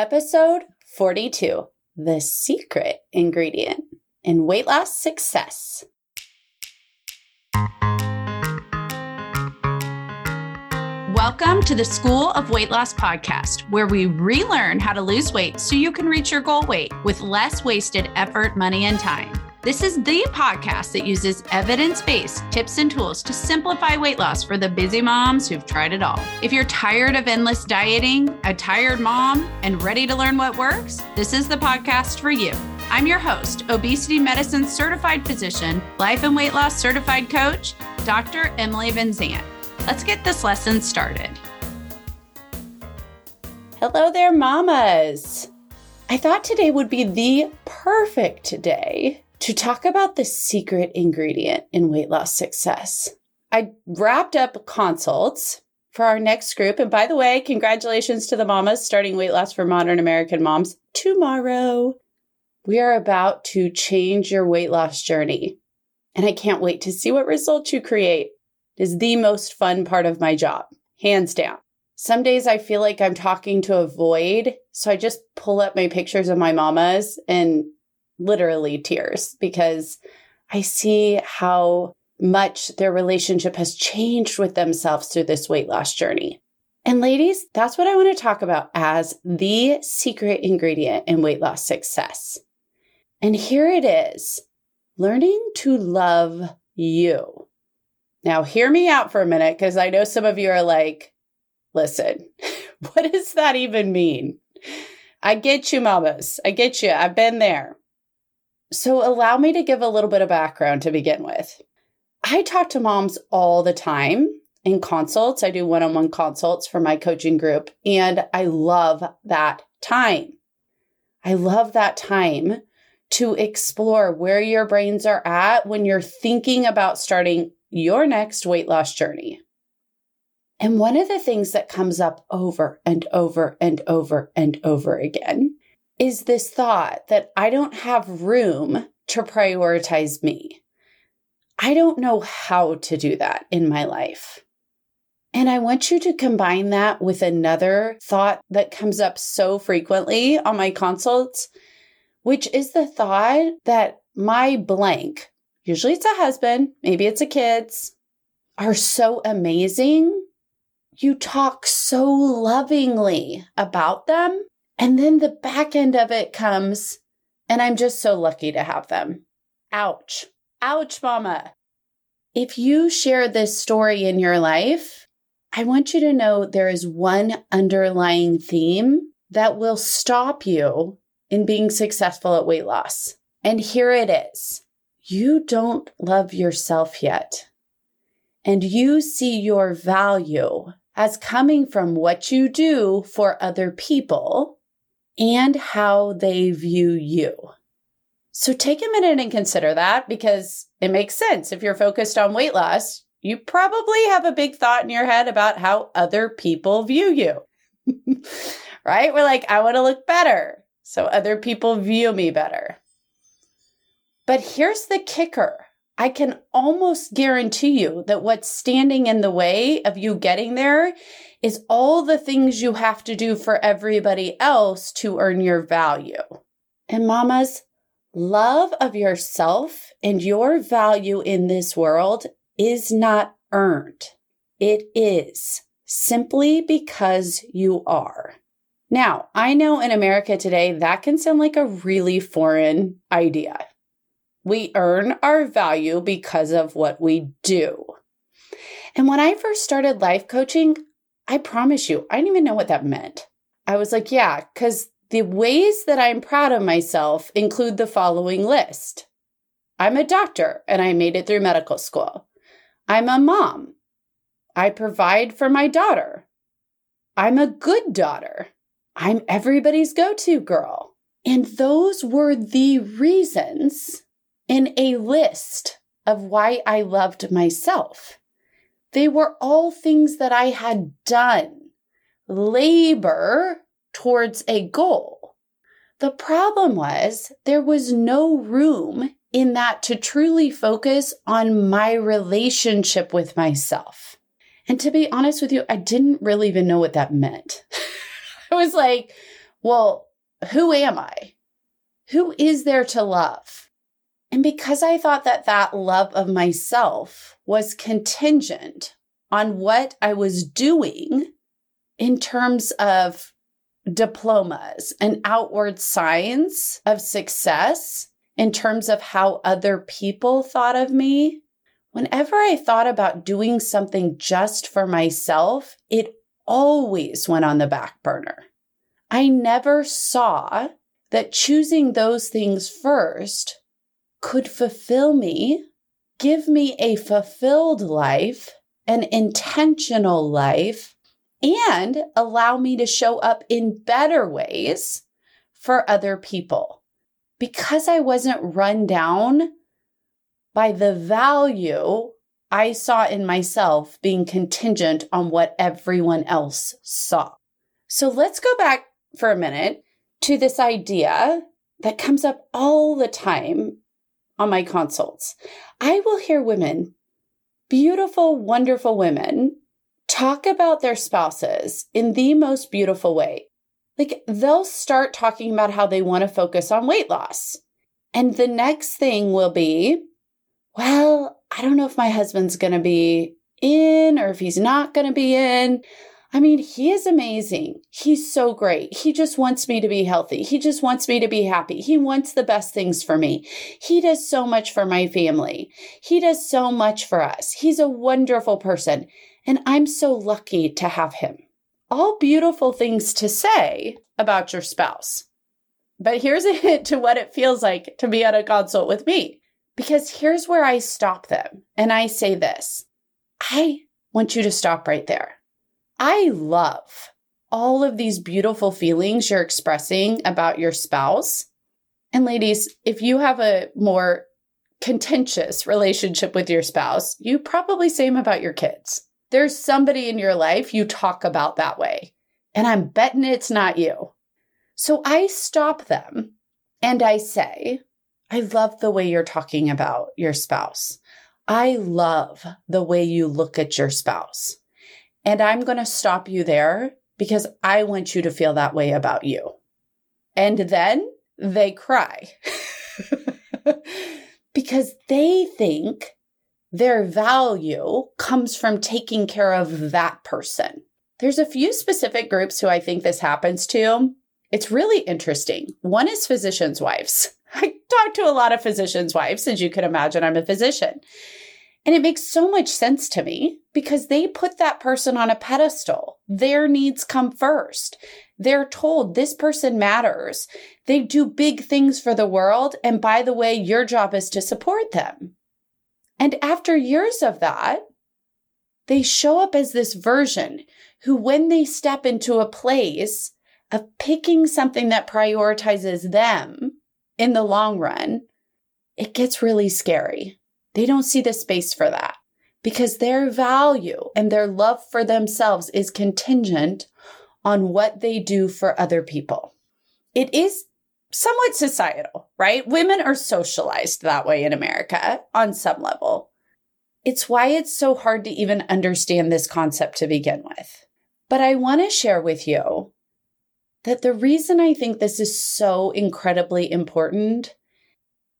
Episode 42 The Secret Ingredient in Weight Loss Success. Welcome to the School of Weight Loss podcast, where we relearn how to lose weight so you can reach your goal weight with less wasted effort, money, and time. This is the podcast that uses evidence based tips and tools to simplify weight loss for the busy moms who've tried it all. If you're tired of endless dieting, a tired mom, and ready to learn what works, this is the podcast for you. I'm your host, obesity medicine certified physician, life and weight loss certified coach, Dr. Emily VinZant. Let's get this lesson started. Hello there, mamas. I thought today would be the perfect day to talk about the secret ingredient in weight loss success. I wrapped up consults for our next group. And by the way, congratulations to the mamas starting weight loss for modern American moms tomorrow. We are about to change your weight loss journey. And I can't wait to see what results you create. It is the most fun part of my job, hands down. Some days I feel like I'm talking to a void. So I just pull up my pictures of my mamas and literally tears because I see how much their relationship has changed with themselves through this weight loss journey. And ladies, that's what I want to talk about as the secret ingredient in weight loss success. And here it is learning to love you. Now, hear me out for a minute because I know some of you are like, listen, what does that even mean? I get you, mamas. I get you. I've been there. So, allow me to give a little bit of background to begin with. I talk to moms all the time in consults. I do one on one consults for my coaching group, and I love that time. I love that time to explore where your brains are at when you're thinking about starting your next weight loss journey. And one of the things that comes up over and over and over and over again is this thought that I don't have room to prioritize me. I don't know how to do that in my life. And I want you to combine that with another thought that comes up so frequently on my consults, which is the thought that my blank, usually it's a husband, maybe it's a kids, are so amazing. You talk so lovingly about them and then the back end of it comes, and I'm just so lucky to have them. Ouch. Ouch, mama. If you share this story in your life, I want you to know there is one underlying theme that will stop you in being successful at weight loss. And here it is you don't love yourself yet. And you see your value as coming from what you do for other people and how they view you. So take a minute and consider that because it makes sense. If you're focused on weight loss, you probably have a big thought in your head about how other people view you. right? We're like, I want to look better. So other people view me better. But here's the kicker I can almost guarantee you that what's standing in the way of you getting there is all the things you have to do for everybody else to earn your value. And mamas, love of yourself and your value in this world is not earned. It is simply because you are. Now, I know in America today that can sound like a really foreign idea. We earn our value because of what we do. And when I first started life coaching, I promise you, I didn't even know what that meant. I was like, yeah, because the ways that I'm proud of myself include the following list I'm a doctor and I made it through medical school. I'm a mom. I provide for my daughter. I'm a good daughter. I'm everybody's go to girl. And those were the reasons in a list of why I loved myself. They were all things that I had done, labor towards a goal. The problem was there was no room in that to truly focus on my relationship with myself. And to be honest with you, I didn't really even know what that meant. I was like, well, who am I? Who is there to love? And because I thought that that love of myself was contingent on what I was doing in terms of diplomas and outward signs of success, in terms of how other people thought of me, whenever I thought about doing something just for myself, it always went on the back burner. I never saw that choosing those things first could fulfill me, give me a fulfilled life, an intentional life, and allow me to show up in better ways for other people. Because I wasn't run down by the value I saw in myself being contingent on what everyone else saw. So let's go back for a minute to this idea that comes up all the time on my consults. I will hear women, beautiful, wonderful women, talk about their spouses in the most beautiful way. Like they'll start talking about how they want to focus on weight loss. And the next thing will be, well, I don't know if my husband's going to be in or if he's not going to be in. I mean, he is amazing. He's so great. He just wants me to be healthy. He just wants me to be happy. He wants the best things for me. He does so much for my family. He does so much for us. He's a wonderful person. And I'm so lucky to have him. All beautiful things to say about your spouse. But here's a hint to what it feels like to be at a consult with me. Because here's where I stop them and I say this I want you to stop right there. I love all of these beautiful feelings you're expressing about your spouse. And ladies, if you have a more contentious relationship with your spouse, you probably say same about your kids. There's somebody in your life you talk about that way. And I'm betting it's not you. So I stop them and I say, I love the way you're talking about your spouse. I love the way you look at your spouse. And I'm going to stop you there because I want you to feel that way about you. And then they cry because they think their value comes from taking care of that person. There's a few specific groups who I think this happens to. It's really interesting. One is physicians' wives. I talk to a lot of physicians' wives, as you can imagine, I'm a physician. And it makes so much sense to me because they put that person on a pedestal. Their needs come first. They're told this person matters. They do big things for the world. And by the way, your job is to support them. And after years of that, they show up as this version who, when they step into a place of picking something that prioritizes them in the long run, it gets really scary they don't see the space for that because their value and their love for themselves is contingent on what they do for other people. It is somewhat societal, right? Women are socialized that way in America on some level. It's why it's so hard to even understand this concept to begin with. But I want to share with you that the reason I think this is so incredibly important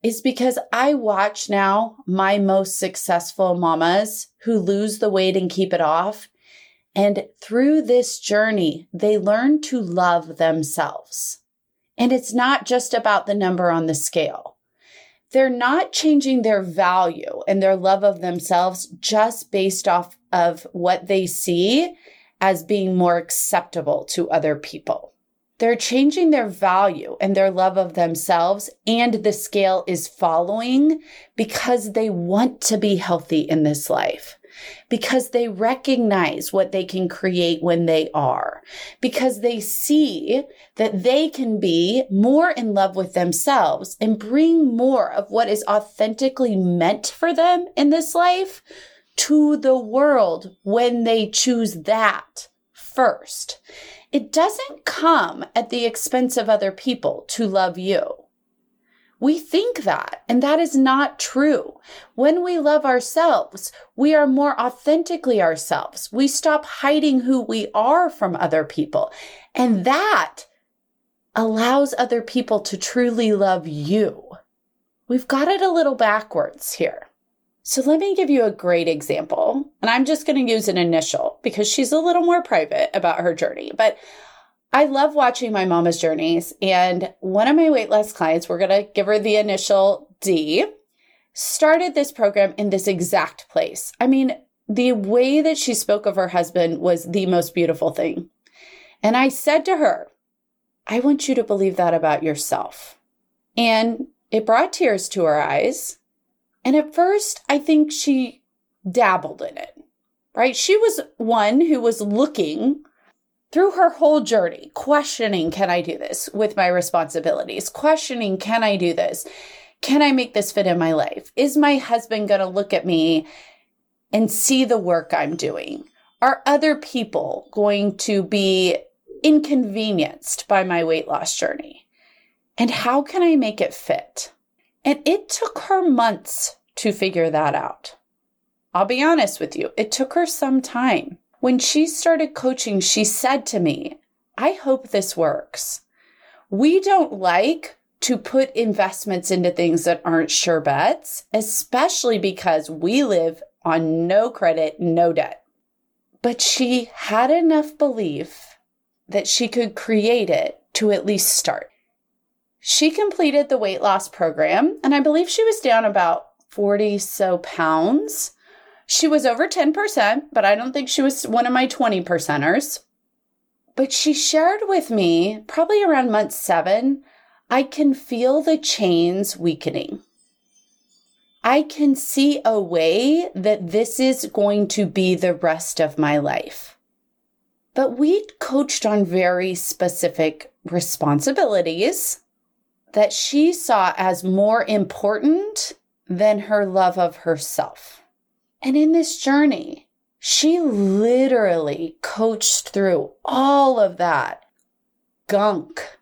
is because I watch now my most successful mamas who lose the weight and keep it off. And through this journey, they learn to love themselves. And it's not just about the number on the scale. They're not changing their value and their love of themselves just based off of what they see as being more acceptable to other people. They're changing their value and their love of themselves, and the scale is following because they want to be healthy in this life. Because they recognize what they can create when they are. Because they see that they can be more in love with themselves and bring more of what is authentically meant for them in this life to the world when they choose that first. It doesn't come at the expense of other people to love you. We think that, and that is not true. When we love ourselves, we are more authentically ourselves. We stop hiding who we are from other people. And that allows other people to truly love you. We've got it a little backwards here. So let me give you a great example. And I'm just going to use an initial because she's a little more private about her journey. But I love watching my mama's journeys. And one of my weight loss clients, we're going to give her the initial D, started this program in this exact place. I mean, the way that she spoke of her husband was the most beautiful thing. And I said to her, I want you to believe that about yourself. And it brought tears to her eyes. And at first, I think she dabbled in it, right? She was one who was looking through her whole journey, questioning, can I do this with my responsibilities? Questioning, can I do this? Can I make this fit in my life? Is my husband going to look at me and see the work I'm doing? Are other people going to be inconvenienced by my weight loss journey? And how can I make it fit? And it took her months to figure that out. I'll be honest with you, it took her some time. When she started coaching, she said to me, I hope this works. We don't like to put investments into things that aren't sure bets, especially because we live on no credit, no debt. But she had enough belief that she could create it to at least start. She completed the weight loss program, and I believe she was down about 40 so pounds. She was over 10%, but I don't think she was one of my 20 percenters. But she shared with me, probably around month seven, I can feel the chains weakening. I can see a way that this is going to be the rest of my life. But we coached on very specific responsibilities that she saw as more important than her love of herself. And in this journey, she literally coached through all of that gunk.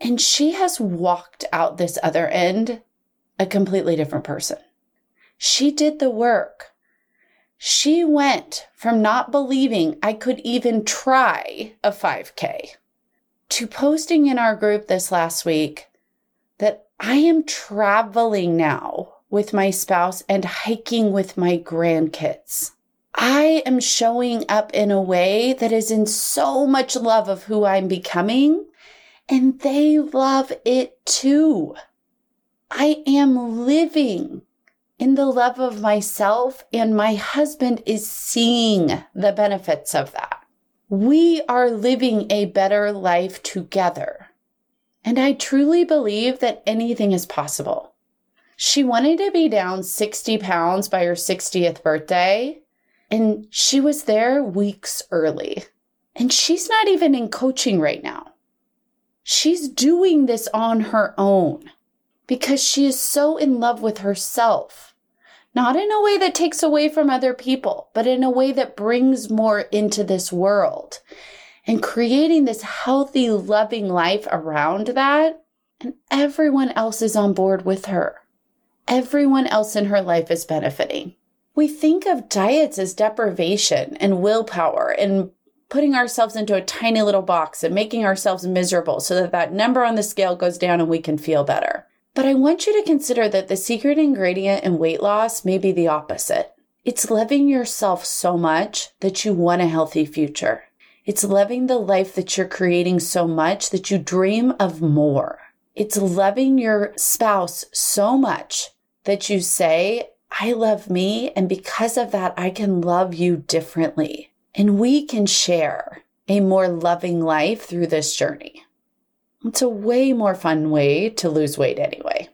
And she has walked out this other end a completely different person. She did the work. She went from not believing I could even try a 5K to posting in our group this last week that I am traveling now with my spouse and hiking with my grandkids. I am showing up in a way that is in so much love of who I'm becoming, and they love it too. I am living in the love of myself, and my husband is seeing the benefits of that. We are living a better life together. And I truly believe that anything is possible. She wanted to be down 60 pounds by her 60th birthday, and she was there weeks early. And she's not even in coaching right now. She's doing this on her own because she is so in love with herself. Not in a way that takes away from other people, but in a way that brings more into this world and creating this healthy, loving life around that. And everyone else is on board with her. Everyone else in her life is benefiting. We think of diets as deprivation and willpower and putting ourselves into a tiny little box and making ourselves miserable so that that number on the scale goes down and we can feel better. But I want you to consider that the secret ingredient in weight loss may be the opposite. It's loving yourself so much that you want a healthy future. It's loving the life that you're creating so much that you dream of more. It's loving your spouse so much that you say, I love me. And because of that, I can love you differently. And we can share a more loving life through this journey. It's a way more fun way to lose weight anyway.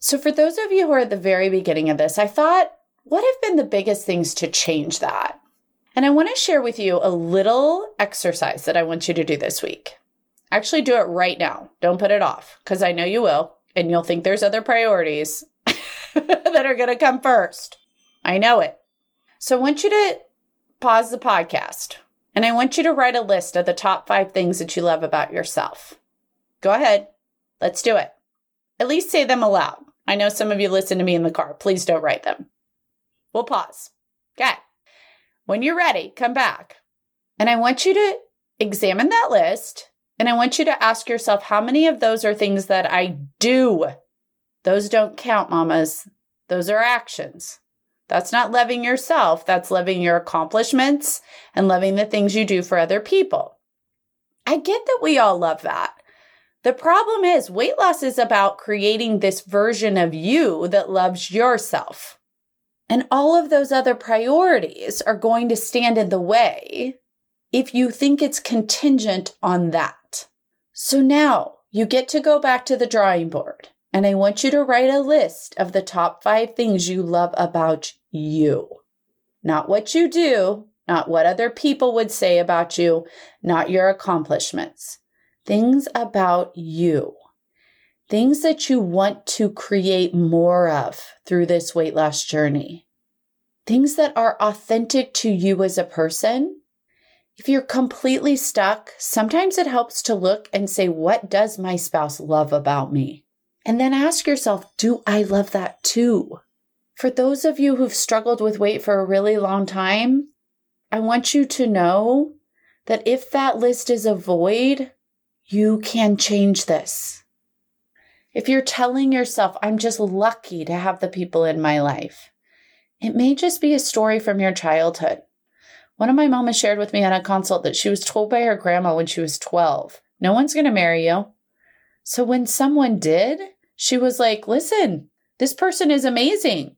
So, for those of you who are at the very beginning of this, I thought, what have been the biggest things to change that? And I want to share with you a little exercise that I want you to do this week. Actually, do it right now. Don't put it off because I know you will, and you'll think there's other priorities that are going to come first. I know it. So I want you to pause the podcast and I want you to write a list of the top five things that you love about yourself. Go ahead. Let's do it. At least say them aloud. I know some of you listen to me in the car. Please don't write them. We'll pause. Okay. When you're ready, come back. And I want you to examine that list And I want you to ask yourself how many of those are things that I do? Those don't count, mamas. Those are actions. That's not loving yourself. That's loving your accomplishments and loving the things you do for other people. I get that we all love that. The problem is, weight loss is about creating this version of you that loves yourself. And all of those other priorities are going to stand in the way if you think it's contingent on that. So now you get to go back to the drawing board and I want you to write a list of the top five things you love about you. Not what you do, not what other people would say about you, not your accomplishments. Things about you. Things that you want to create more of through this weight loss journey. Things that are authentic to you as a person. If you're completely stuck, sometimes it helps to look and say, What does my spouse love about me? And then ask yourself, do I love that too? For those of you who've struggled with weight for a really long time, I want you to know that if that list is a void, you can change this. If you're telling yourself, I'm just lucky to have the people in my life, it may just be a story from your childhood. One of my mamas shared with me on a consult that she was told by her grandma when she was 12, no one's going to marry you. So when someone did, she was like, listen, this person is amazing.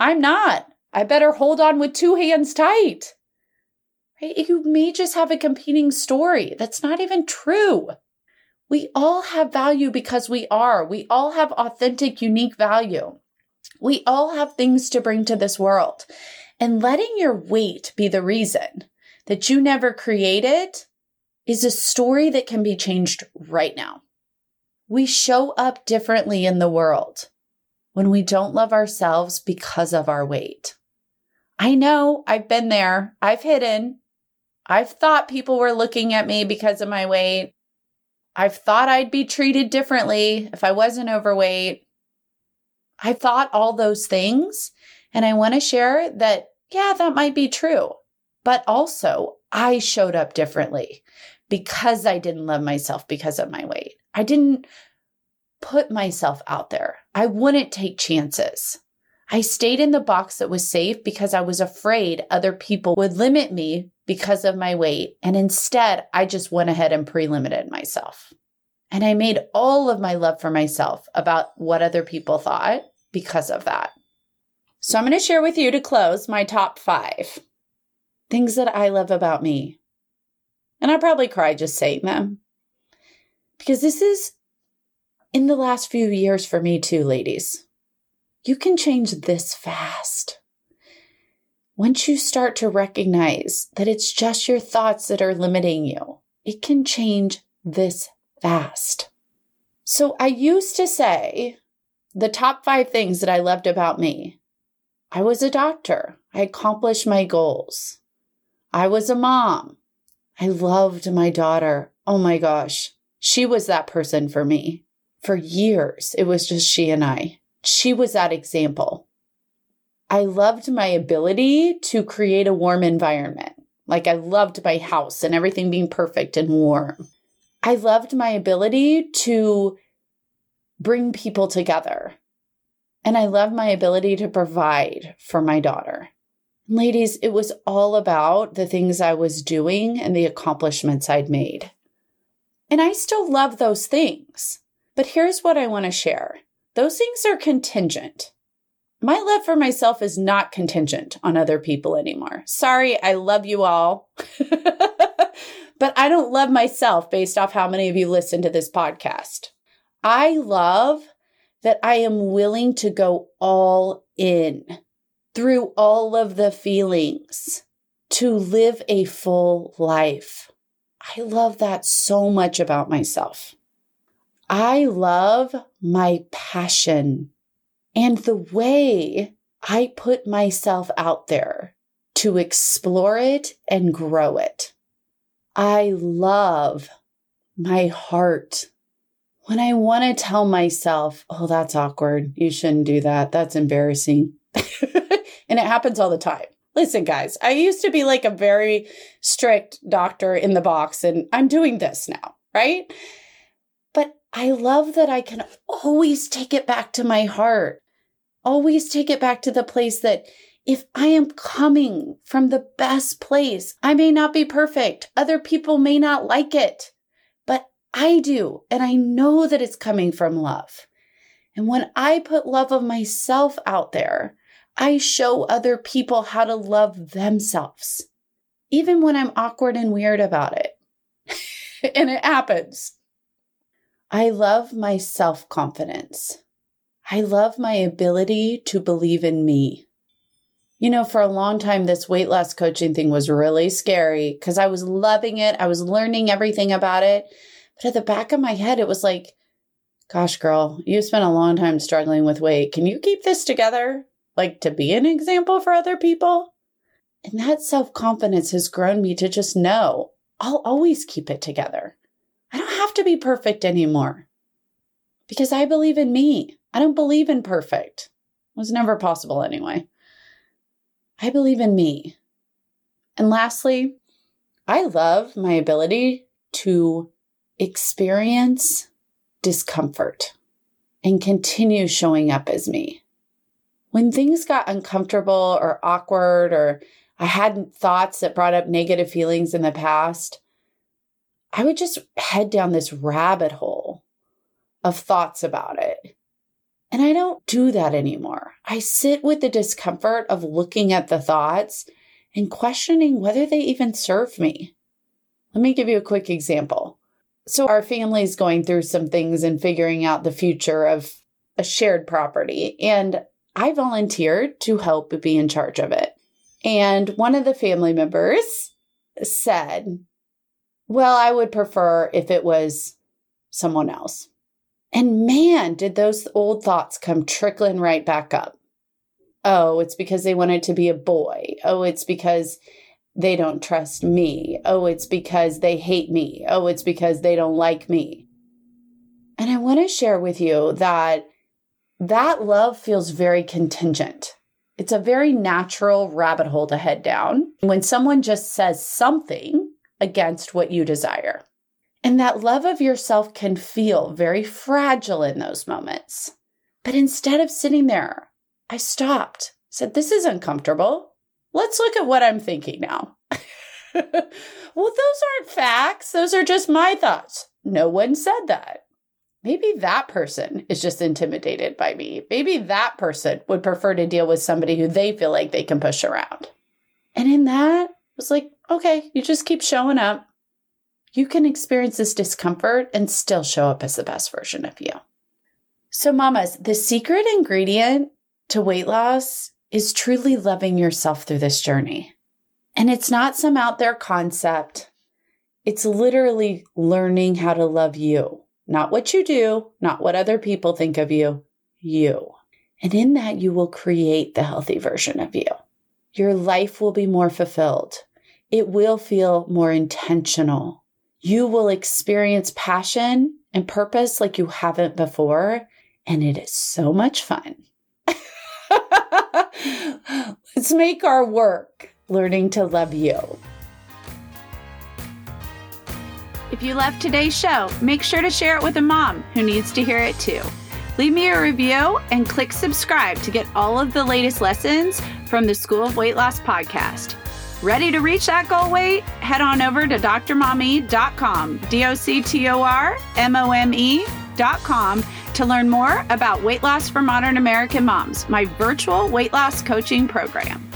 I'm not. I better hold on with two hands tight. Right? You may just have a competing story. That's not even true. We all have value because we are. We all have authentic, unique value. We all have things to bring to this world. And letting your weight be the reason that you never created is a story that can be changed right now. We show up differently in the world when we don't love ourselves because of our weight. I know I've been there. I've hidden. I've thought people were looking at me because of my weight. I've thought I'd be treated differently if I wasn't overweight. I thought all those things. And I want to share that, yeah, that might be true. But also, I showed up differently because I didn't love myself because of my weight. I didn't put myself out there. I wouldn't take chances. I stayed in the box that was safe because I was afraid other people would limit me because of my weight. And instead, I just went ahead and pre limited myself. And I made all of my love for myself about what other people thought because of that. So I'm going to share with you to close my top five things that I love about me. And I probably cry just saying them because this is in the last few years for me too, ladies. You can change this fast. Once you start to recognize that it's just your thoughts that are limiting you, it can change this fast. So I used to say the top five things that I loved about me. I was a doctor. I accomplished my goals. I was a mom. I loved my daughter. Oh my gosh. She was that person for me. For years, it was just she and I. She was that example. I loved my ability to create a warm environment. Like I loved my house and everything being perfect and warm. I loved my ability to bring people together. And I loved my ability to provide for my daughter. Ladies, it was all about the things I was doing and the accomplishments I'd made. And I still love those things. But here's what I want to share those things are contingent. My love for myself is not contingent on other people anymore. Sorry, I love you all. but I don't love myself based off how many of you listen to this podcast. I love that I am willing to go all in through all of the feelings to live a full life. I love that so much about myself. I love my passion and the way I put myself out there to explore it and grow it. I love my heart. When I want to tell myself, oh, that's awkward. You shouldn't do that. That's embarrassing. and it happens all the time. Listen, guys, I used to be like a very strict doctor in the box, and I'm doing this now. right? I love that I can always take it back to my heart, always take it back to the place that if I am coming from the best place, I may not be perfect. Other people may not like it, but I do. And I know that it's coming from love. And when I put love of myself out there, I show other people how to love themselves, even when I'm awkward and weird about it. and it happens. I love my self confidence. I love my ability to believe in me. You know, for a long time, this weight loss coaching thing was really scary because I was loving it. I was learning everything about it. But at the back of my head, it was like, gosh, girl, you spent a long time struggling with weight. Can you keep this together? Like to be an example for other people? And that self confidence has grown me to just know I'll always keep it together. I don't have to be perfect anymore because I believe in me. I don't believe in perfect. It was never possible anyway. I believe in me. And lastly, I love my ability to experience discomfort and continue showing up as me. When things got uncomfortable or awkward, or I had thoughts that brought up negative feelings in the past, I would just head down this rabbit hole of thoughts about it. And I don't do that anymore. I sit with the discomfort of looking at the thoughts and questioning whether they even serve me. Let me give you a quick example. So, our family is going through some things and figuring out the future of a shared property. And I volunteered to help be in charge of it. And one of the family members said, Well, I would prefer if it was someone else. And man, did those old thoughts come trickling right back up. Oh, it's because they wanted to be a boy. Oh, it's because they don't trust me. Oh, it's because they hate me. Oh, it's because they don't like me. And I want to share with you that that love feels very contingent. It's a very natural rabbit hole to head down when someone just says something against what you desire. And that love of yourself can feel very fragile in those moments. But instead of sitting there, I stopped, said, This is uncomfortable. Let's look at what I'm thinking now. well, those aren't facts. Those are just my thoughts. No one said that. Maybe that person is just intimidated by me. Maybe that person would prefer to deal with somebody who they feel like they can push around. And in that, was like, okay, you just keep showing up you can experience this discomfort and still show up as the best version of you. So, mamas, the secret ingredient to weight loss is truly loving yourself through this journey. And it's not some out there concept, it's literally learning how to love you, not what you do, not what other people think of you, you. And in that, you will create the healthy version of you. Your life will be more fulfilled. It will feel more intentional you will experience passion and purpose like you haven't before. And it is so much fun. Let's make our work learning to love you. If you loved today's show, make sure to share it with a mom who needs to hear it too. Leave me a review and click subscribe to get all of the latest lessons from the School of Weight Loss podcast. Ready to reach that goal weight? Head on over to drmome.com, D O C T O R M O M E.com to learn more about weight loss for modern American moms, my virtual weight loss coaching program.